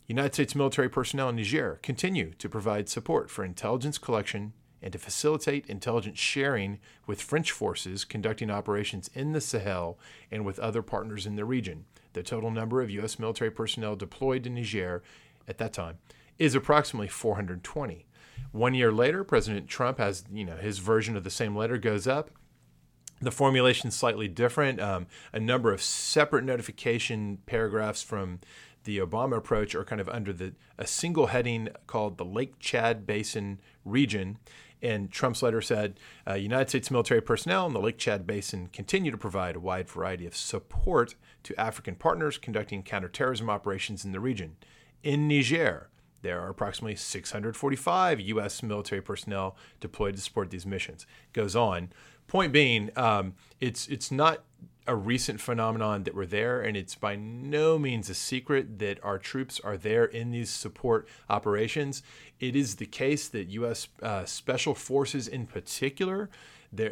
United States military personnel in Niger continue to provide support for intelligence collection and to facilitate intelligence sharing with French forces conducting operations in the Sahel and with other partners in the region. The total number of U.S. military personnel deployed to Niger at that time is approximately 420. One year later, President Trump has, you know, his version of the same letter goes up. The formulation is slightly different. Um, a number of separate notification paragraphs from the Obama approach are kind of under the a single heading called the Lake Chad Basin region. And Trump's letter said, uh, United States military personnel in the Lake Chad Basin continue to provide a wide variety of support to African partners conducting counterterrorism operations in the region. In Niger, there are approximately 645 U.S. military personnel deployed to support these missions. Goes on. Point being, um, it's it's not a recent phenomenon that we're there, and it's by no means a secret that our troops are there in these support operations. It is the case that U.S. Uh, Special Forces, in particular,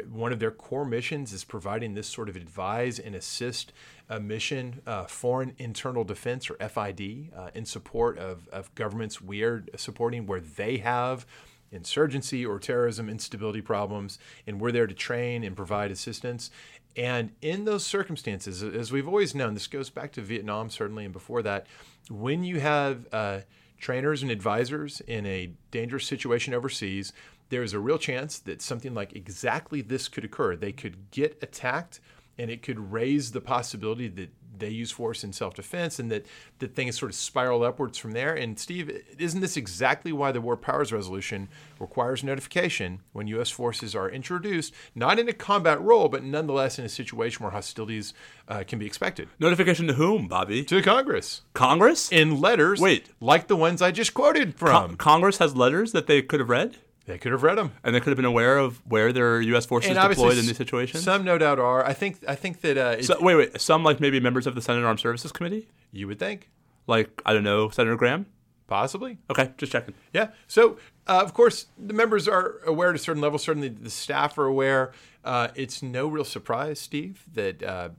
one of their core missions is providing this sort of advise and assist a mission, uh, foreign internal defense or FID, uh, in support of, of governments we are supporting where they have insurgency or terrorism instability problems, and we're there to train and provide assistance. And in those circumstances, as we've always known, this goes back to Vietnam certainly, and before that, when you have uh, trainers and advisors in a dangerous situation overseas, there is a real chance that something like exactly this could occur. They could get attacked, and it could raise the possibility that they use force in self-defense and that the things sort of spiral upwards from there. And steve isn't this exactly why the war powers resolution requires notification when u.s forces are introduced not in a combat role but nonetheless in a situation where hostilities uh, can be expected? Notification to whom bobby? To congress. Congress? In letters wait. like the ones i just quoted from. Con- congress has letters that they could have read they could have read them, and they could have been aware of where their U.S. forces deployed in these situations. Some, no doubt, are. I think. I think that. Uh, so, wait, wait. Some, like maybe members of the Senate Armed Services Committee. You would think. Like I don't know, Senator Graham. Possibly. Okay, just checking. Yeah. So, uh, of course, the members are aware to a certain level. Certainly, the staff are aware. Uh, it's no real surprise, Steve, that uh,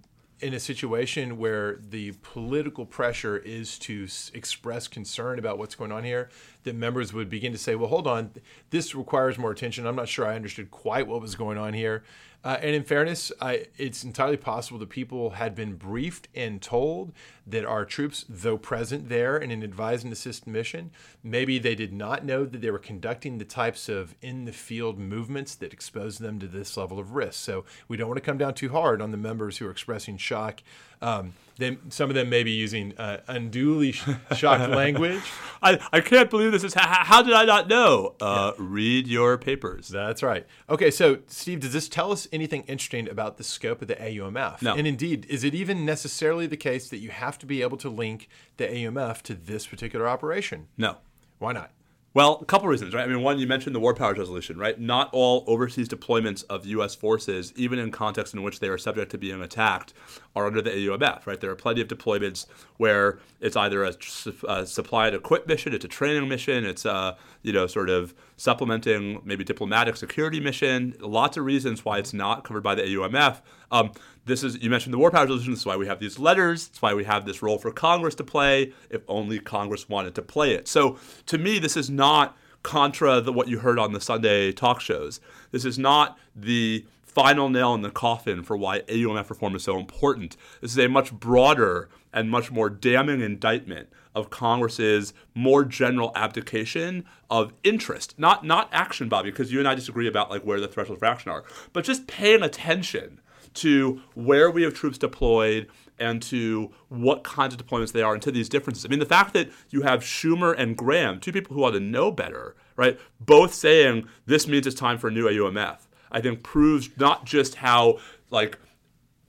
in a situation where the political pressure is to s- express concern about what's going on here, that members would begin to say, well, hold on, this requires more attention. I'm not sure I understood quite what was going on here. Uh, and in fairness, I, it's entirely possible that people had been briefed and told that our troops, though present there in an advise and assist mission, maybe they did not know that they were conducting the types of in the field movements that expose them to this level of risk. So we don't want to come down too hard on the members who are expressing shock. Um, then some of them may be using uh, unduly sh- shocked language. I, I can't believe this is. How, how did I not know? Uh, yeah. Read your papers. That's right. Okay, so Steve, does this tell us anything interesting about the scope of the AUMF? No. And indeed, is it even necessarily the case that you have to be able to link the AUMF to this particular operation? No. Why not? Well, a couple reasons, right? I mean, one, you mentioned the War Powers Resolution, right? Not all overseas deployments of U.S. forces, even in contexts in which they are subject to being attacked, are under the AUMF, right? There are plenty of deployments where it's either a, a supply and equip mission, it's a training mission, it's a, you know, sort of supplementing maybe diplomatic security mission. Lots of reasons why it's not covered by the AUMF. Um, this is you mentioned the war powers resolution. This is why we have these letters. It's why we have this role for Congress to play. If only Congress wanted to play it. So to me, this is not contra the, what you heard on the Sunday talk shows. This is not the final nail in the coffin for why AUMF reform is so important. This is a much broader and much more damning indictment of Congress's more general abdication of interest, not not action, Bobby, because you and I disagree about like where the thresholds for action are, but just paying attention to where we have troops deployed and to what kinds of deployments they are and to these differences. I mean, the fact that you have Schumer and Graham, two people who ought to know better, right, both saying this means it's time for a new AUMF, I think proves not just how like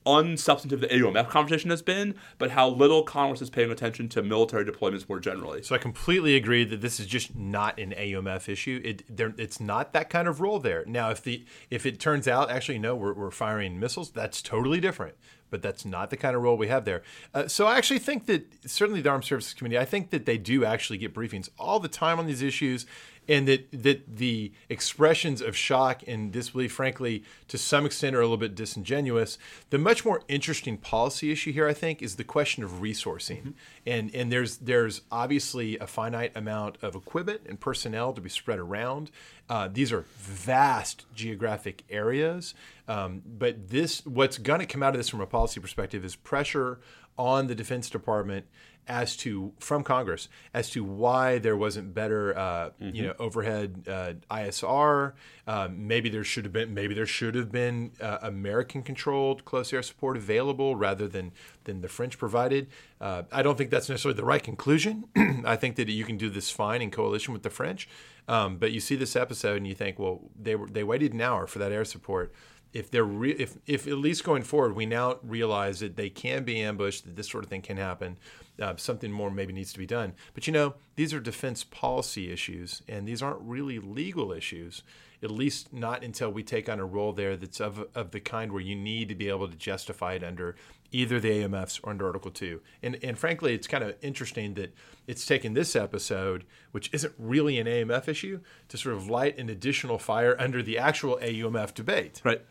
unsubstantive the AUMF conversation has been, but how little Congress is paying attention to military deployments more generally. So I completely agree that this is just not an AUMF issue. It there, it's not that kind of role there. Now, if the if it turns out actually no, we're, we're firing missiles, that's totally different. But that's not the kind of role we have there. Uh, so I actually think that certainly the Armed Services Committee, I think that they do actually get briefings all the time on these issues and that that the expressions of shock and disbelief, frankly, to some extent, are a little bit disingenuous. The much more interesting policy issue here, I think, is the question of resourcing, mm-hmm. and and there's there's obviously a finite amount of equipment and personnel to be spread around. Uh, these are vast geographic areas, um, but this what's going to come out of this from a policy perspective is pressure on the Defense Department as to from Congress as to why there wasn't better, uh, mm-hmm. you know, overhead uh, ISR. Um, maybe there should have been. Maybe there should have been uh, American-controlled close air support available rather than than the French provided. Uh, I don't think that's necessarily the right conclusion. I think that you can do this fine in coalition with the French. Um, but you see this episode and you think, well, they were they waited an hour for that air support if they're re- if if at least going forward, we now realize that they can be ambushed, that this sort of thing can happen. Uh, something more maybe needs to be done. But you know, these are defense policy issues, and these aren't really legal issues. At least not until we take on a role there that's of of the kind where you need to be able to justify it under either the AUMFs or under Article Two. And and frankly, it's kind of interesting that it's taken this episode, which isn't really an AUMF issue, to sort of light an additional fire under the actual AUMF debate. Right.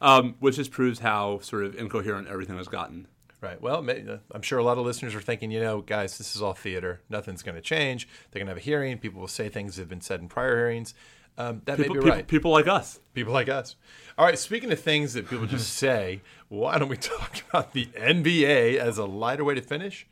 Um, which just proves how sort of incoherent everything has gotten. Right. Well, I'm sure a lot of listeners are thinking, you know, guys, this is all theater. Nothing's going to change. They're going to have a hearing. People will say things that have been said in prior hearings. Um, that people, may be people, right. People like us. People like us. All right. Speaking of things that people just say, why don't we talk about the NBA as a lighter way to finish?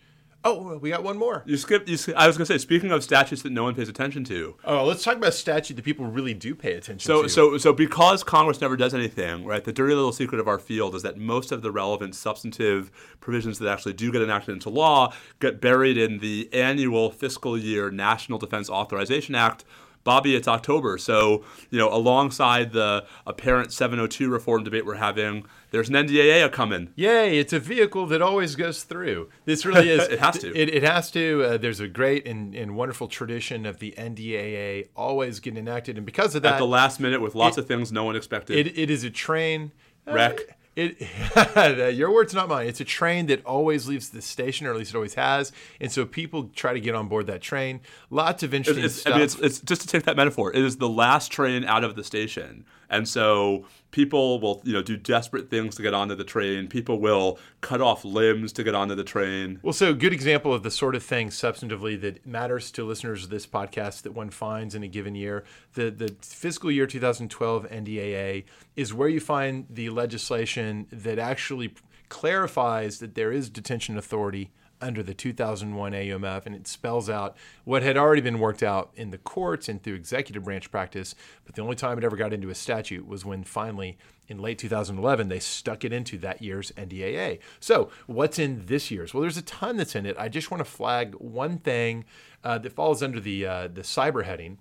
Oh, we got one more. You skipped. You, I was going to say, speaking of statutes that no one pays attention to. Oh, let's talk about a statute that people really do pay attention so, to. So, so because Congress never does anything, right? The dirty little secret of our field is that most of the relevant substantive provisions that actually do get enacted into law get buried in the annual fiscal year National Defense Authorization Act Bobby, it's October. So, you know, alongside the apparent 702 reform debate we're having, there's an NDAA coming. Yay, it's a vehicle that always goes through. This really is. it has to. It, it has to. Uh, there's a great and, and wonderful tradition of the NDAA always getting enacted. And because of that. At the last minute with lots it, of things no one expected. It, it is a train. Wreck. Uh, it your words not mine. It's a train that always leaves the station or at least it always has. And so people try to get on board that train. Lots of interesting it's, stuff I mean, it's, it's just to take that metaphor. It is the last train out of the station and so people will you know do desperate things to get onto the train. People will cut off limbs to get onto the train. Well so a good example of the sort of thing substantively that matters to listeners of this podcast that one finds in a given year. The the fiscal year 2012 ndaa is where you find the legislation that actually clarifies that there is detention authority under the 2001 AUMF, and it spells out what had already been worked out in the courts and through executive branch practice. But the only time it ever got into a statute was when finally, in late 2011, they stuck it into that year's NDAA. So, what's in this year's? Well, there's a ton that's in it. I just want to flag one thing uh, that falls under the uh, the cyber heading.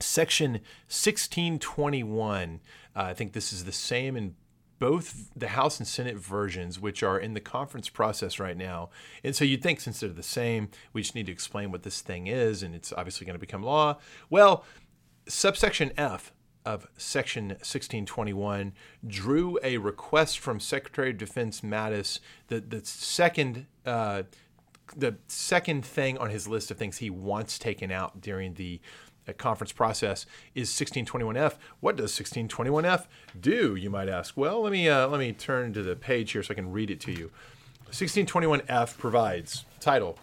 Section 1621. Uh, I think this is the same in both the House and Senate versions, which are in the conference process right now. And so you'd think since they're the same, we just need to explain what this thing is, and it's obviously going to become law. Well, subsection F of Section 1621 drew a request from Secretary of Defense Mattis, the, the second. Uh, the second thing on his list of things he wants taken out during the conference process is 1621F. What does 1621F do? You might ask. Well, let me uh, let me turn to the page here so I can read it to you. 1621F provides title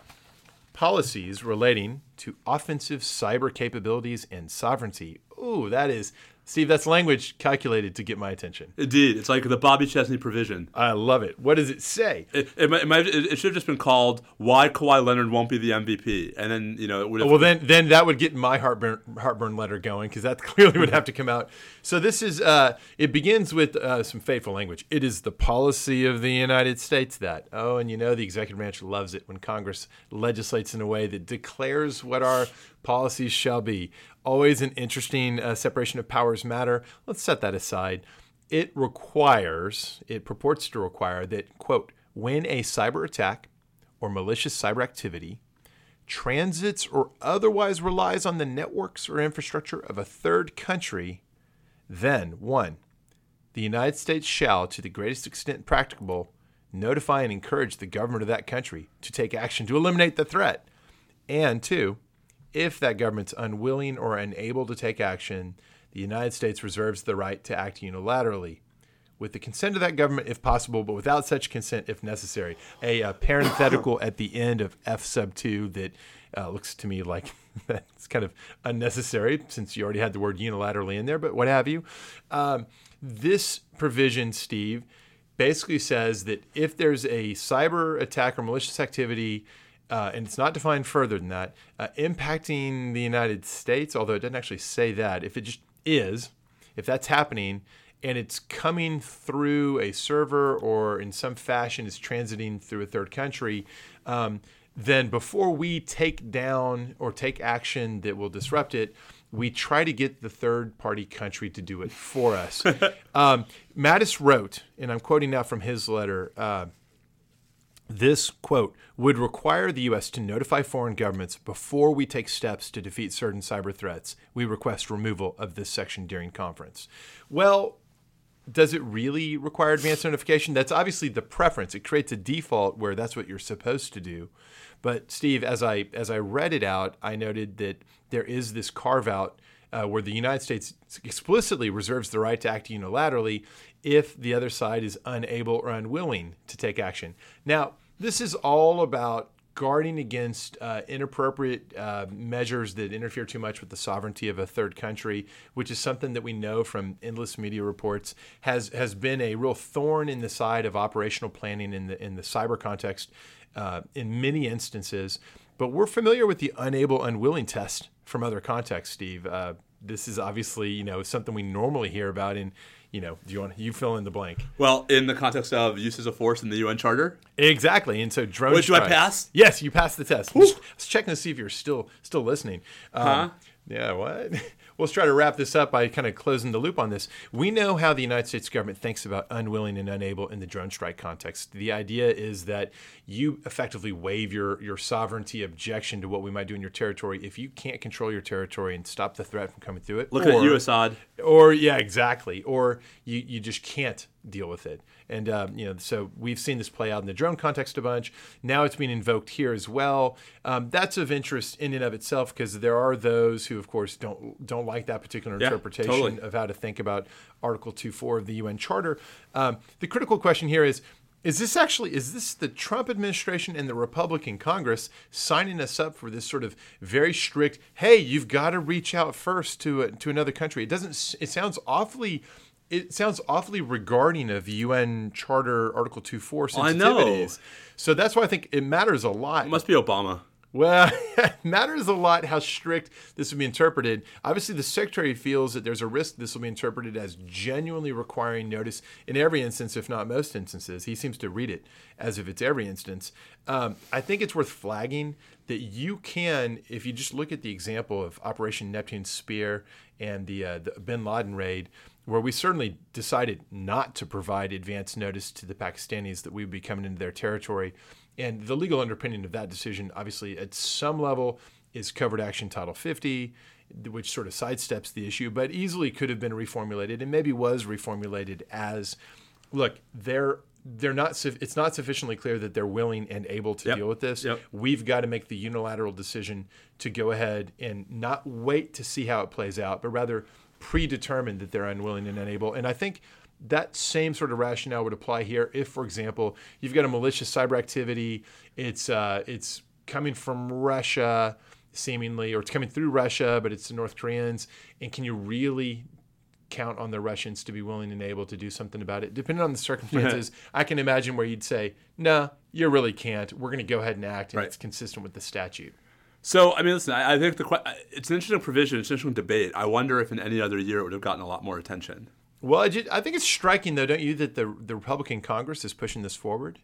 policies relating to offensive cyber capabilities and sovereignty. Ooh, that is Steve, that's language calculated to get my attention. Indeed, it's like the Bobby Chesney provision. I love it. What does it say? It, it, it, it should have just been called "Why Kawhi Leonard Won't Be the MVP," and then you know it would. Have well, then then that would get my heartburn heartburn letter going because that clearly would have to come out. So this is uh, it begins with uh, some fateful language. It is the policy of the United States that oh, and you know the executive branch loves it when Congress legislates in a way that declares what our policies shall be. Always an interesting uh, separation of powers matter. Let's set that aside. It requires, it purports to require that, quote, when a cyber attack or malicious cyber activity transits or otherwise relies on the networks or infrastructure of a third country, then, one, the United States shall, to the greatest extent practicable, notify and encourage the government of that country to take action to eliminate the threat. And two, if that government's unwilling or unable to take action, the United States reserves the right to act unilaterally with the consent of that government if possible, but without such consent if necessary. A, a parenthetical at the end of F sub 2 that uh, looks to me like that's kind of unnecessary since you already had the word unilaterally in there, but what have you. Um, this provision, Steve, basically says that if there's a cyber attack or malicious activity, uh, and it's not defined further than that, uh, impacting the United States, although it doesn't actually say that. If it just is, if that's happening and it's coming through a server or in some fashion is transiting through a third country, um, then before we take down or take action that will disrupt it, we try to get the third party country to do it for us. um, Mattis wrote, and I'm quoting now from his letter. Uh, this, quote, would require the U.S. to notify foreign governments before we take steps to defeat certain cyber threats. We request removal of this section during conference. Well, does it really require advance notification? That's obviously the preference. It creates a default where that's what you're supposed to do. But Steve, as I as I read it out, I noted that there is this carve out uh, where the United States explicitly reserves the right to act unilaterally if the other side is unable or unwilling to take action. Now, this is all about guarding against uh, inappropriate uh, measures that interfere too much with the sovereignty of a third country, which is something that we know from endless media reports has has been a real thorn in the side of operational planning in the in the cyber context uh, in many instances. But we're familiar with the unable unwilling test from other contexts, Steve. This is obviously you know something we normally hear about in you know do you want you fill in the blank. Well, in the context of uses of force in the UN Charter, exactly and so drone Wait, do I pass? yes you passed the test. Just, just checking to see if you're still still listening. Um, Huh? yeah what let's try to wrap this up by kind of closing the loop on this. We know how the united states government thinks about unwilling and unable in the drone strike context. The idea is that you effectively waive your your sovereignty objection to what we might do in your territory if you can't control your territory and stop the threat from coming through it. Looking at you, Assad. or yeah exactly. Or you, you just can't deal with it and um, you know so we've seen this play out in the drone context a bunch now it's being invoked here as well um, that's of interest in and of itself because there are those who of course don't don't like that particular Yeah, interpretation totally. of how to think about article 2.4 of the un charter um, the critical question here is is this actually is this the Trump administration and the Republican Congress signing us up for this sort of very strict? Hey, you've got to reach out first to a, to another country. It doesn't. It sounds awfully. It sounds awfully regarding of UN Charter Article 2.4 I know. So that's why I think it matters a lot. It must be Obama. Well, it matters a lot how strict this will be interpreted. Obviously, the secretary feels that there's a risk this will be interpreted as genuinely requiring notice in every instance, if not most instances. He seems to read it as if it's every instance. Um, I think it's worth flagging that you can, if you just look at the example of Operation Neptune Spear and the, uh, the Bin Laden raid, where we certainly decided not to provide advance notice to the Pakistanis that we would be coming into their territory. And the legal underpinning of that decision, obviously, at some level, is covert action Title 50, which sort of sidesteps the issue, but easily could have been reformulated and maybe was reformulated as look, they're they're not it's not sufficiently clear that they're willing and able to Yep. deal with this. Yep. We've got to make the unilateral decision to go ahead and not wait to see how it plays out, but rather predetermine that they're unwilling and unable. And I think that same sort of rationale would apply here if, for example, you've got a malicious cyber activity, it's uh, it's coming from Russia seemingly, or it's coming through Russia, but it's the North Koreans, and can you really count on the Russians to be willing and able to do something about it. Depending on the circumstances, I can imagine where you'd say, "No, you really can't. We're going to go ahead and act, and Right. it's consistent with the statute." So, I mean, listen, I, I think the it's an interesting provision, it's an interesting debate. I wonder if in any other year it would have gotten a lot more attention. Well, I, ju- I think it's striking, though, don't you, that the the Republican Congress is pushing this forward?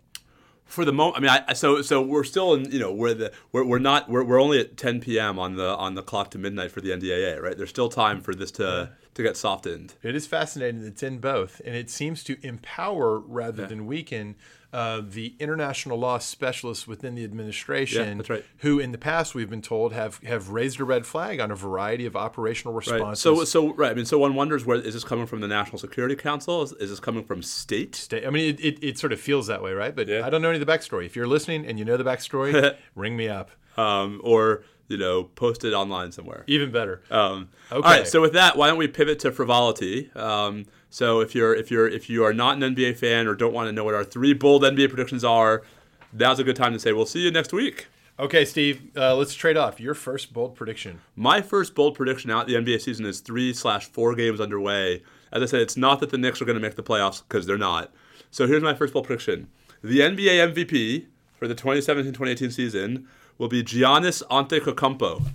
For the moment, I mean, I, so so we're still in, you know, we're the we're, we're not we're, we're only at 10 p.m. on the on the clock to midnight for the NDAA, right? There's still time for this to to get softened. It is fascinating it's in both, and it seems to empower rather than weaken uh, the international law specialists within the administration, Yeah, that's right. who in the past we've been told have have raised a red flag on a variety of operational Right. responses. So so right. I mean, so one wonders where is this coming from? The National Security Council? Is, is this coming from state? Sta- I mean, it, it, it sort of feels that way, right? But Yeah. I don't know any of the backstory. If you're listening and you know the backstory, ring me up. Um, or you know, post it online somewhere. Even better. Um, Okay. right. So with that, why don't we pivot to frivolity? Um, so if you're if you're if you are not an NBA fan or don't want to know what our three bold NBA predictions are, now's a good time to say we'll see you next week. Okay, Steve, uh, let's trade off. Your first bold prediction. My first bold prediction out the NBA season is three slash four games underway. As I said, it's not that the Knicks are going to make the playoffs because they're not. So here's my first bold prediction: the NBA MVP for the 2017-2018 season will be Giannis Antetokounmpo.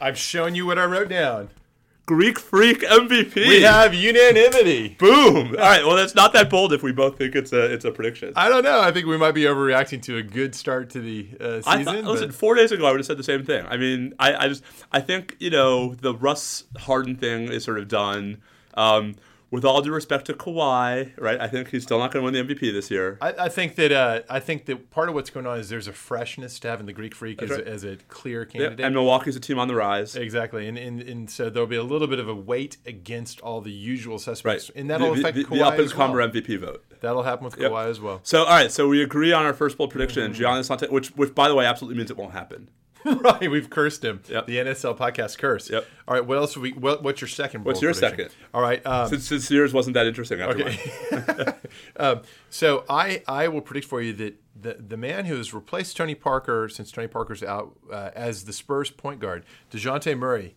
I've shown you what I wrote down. Greek Freak MVP. We have unanimity. Boom! All right. Well, that's not that bold if we both think it's a it's a prediction. I don't know. I think we might be overreacting to a good start to the uh, I season. thought, listen, four days ago I would have said the same thing. I mean, I, I just I think you know the Russ Harden thing is sort of done. Um, with all due respect to Kawhi, right? I think he's still not going to win the MVP this year. I, I think that uh, I think that part of what's going on is there's a freshness to having the Greek Freak as, right. a, as a clear Yeah, candidate. and Milwaukee's a team on the rise. Exactly, and, and and so there'll be a little bit of a weight against all the usual suspects, Right. and that'll the, affect the, Kawhi the up and as well. comer MVP vote. That'll happen with Yep. Kawhi as well. So, all right. So we agree on our first bold prediction, Mm-hmm. Giannis Ante, which, which, by the way, absolutely means it won't happen. right, we've cursed him. Yep. The NSL podcast curse. Yep. All right, what else? We, what, what's your second? What's your prediction? second? All right. Um, Since, since yours wasn't that interesting after. Okay. um, so I I will predict for you that the the man who has replaced Tony Parker since Tony Parker's out uh, as the Spurs point guard, Dejounte Murray,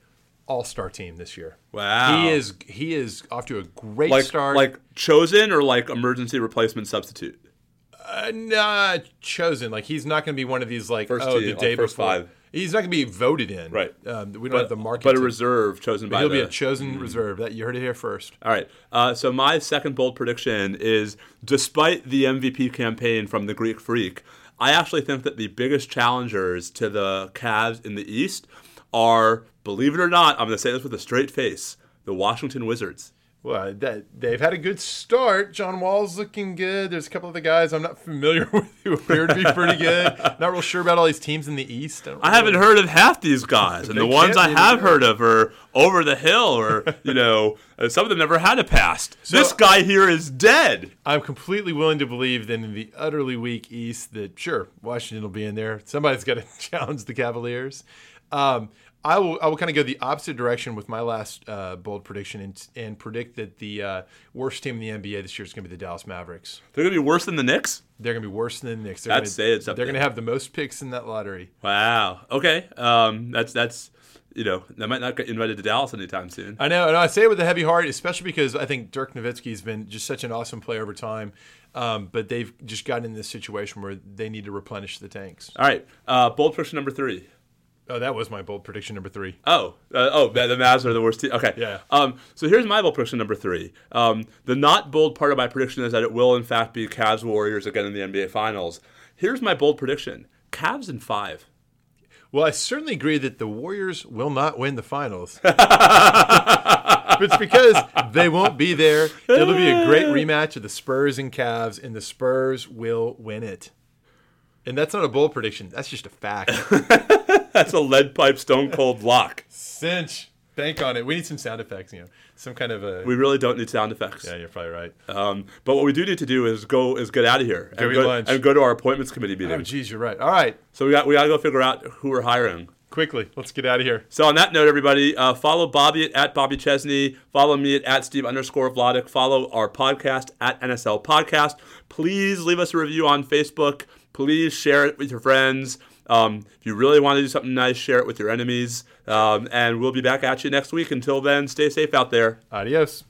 All Star team this year. Wow. He is he is off to a great Like, start. like chosen or like emergency replacement substitute. uh, nah, chosen. Like he's not going to be one of these like First oh team, the day first before. five. He's not going to be voted in. Right. Um, we don't have the market. but a reserve chosen by He'll the, be a chosen reserve. That you heard it here first. All right. Uh, so my second bold prediction is, despite the MVP campaign from the Greek Freak, I actually think that the biggest challengers to the Cavs in the East are, believe it or not, I'm going to say this with a straight face, the Washington Wizards. Well, that, they've had a good start. John Wall's looking good. There's a couple of the guys I'm not familiar with who appear to be pretty good. Not real sure about all these teams in the East. don't I haven't heard of half these guys, and the ones I have heard of are over the hill, or you know, uh, some of them never had a past. this guy here is dead. I'm completely willing to believe that in the utterly weak East, that sure Washington will be in there. Somebody's got to challenge the Cavaliers. Um, I will. I will kind of go the opposite direction with my last uh, bold prediction and, and predict that the uh, worst team in the NBA this year is going to be the Dallas Mavericks. They're gonna be worse than the Knicks. They're going to be worse than the Knicks. They're I'd gonna, say it's up They're going to have the most picks in that lottery. Wow. Okay. Um, that's that's you know that might not get invited to Dallas anytime soon. I know, and I say it with a heavy heart, especially because I think Dirk Nowitzki's been just such an awesome player over time. Um, but they've just gotten in this situation where they need to replenish the tanks. All right. Uh, bold prediction number three. Oh, that was my bold prediction number three. Oh, uh, oh, the the Mavs are the worst team. Okay. Yeah. Um, so here's my bold prediction number three. Um, the not bold part of my prediction is that it will in fact be Cavs Warriors again in the NBA Finals. Here's my bold prediction: Cavs in five. Well, I certainly agree that the Warriors will not win the finals. it's because they won't be there. It'll be a great rematch of the Spurs and Cavs, and the Spurs will win it. And that's not a bold prediction. That's just a fact. That's a lead pipe stone cold lock. Cinch. Bank on it. We need some sound effects, you know, some kind of a. We really don't need sound effects. yeah, you're probably right. Um, but what we do need to do is go is get out of here Go and, go, lunch. and go to our appointments committee meeting. Oh, geez, you're right. All right, so we got we got to go figure out who we're hiring. quickly, let's get out of here. So on that note, everybody, uh, follow Bobby at, at Bobby Chesney. Follow me at, at Steve underscore Vladeck. Follow our podcast at NSL Podcast. Please leave us a review on Facebook. Please share it with your friends. Um, if you really want to do something nice, share it with your enemies. Um, and we'll be back at you next week. Until then, stay safe out there. Adios.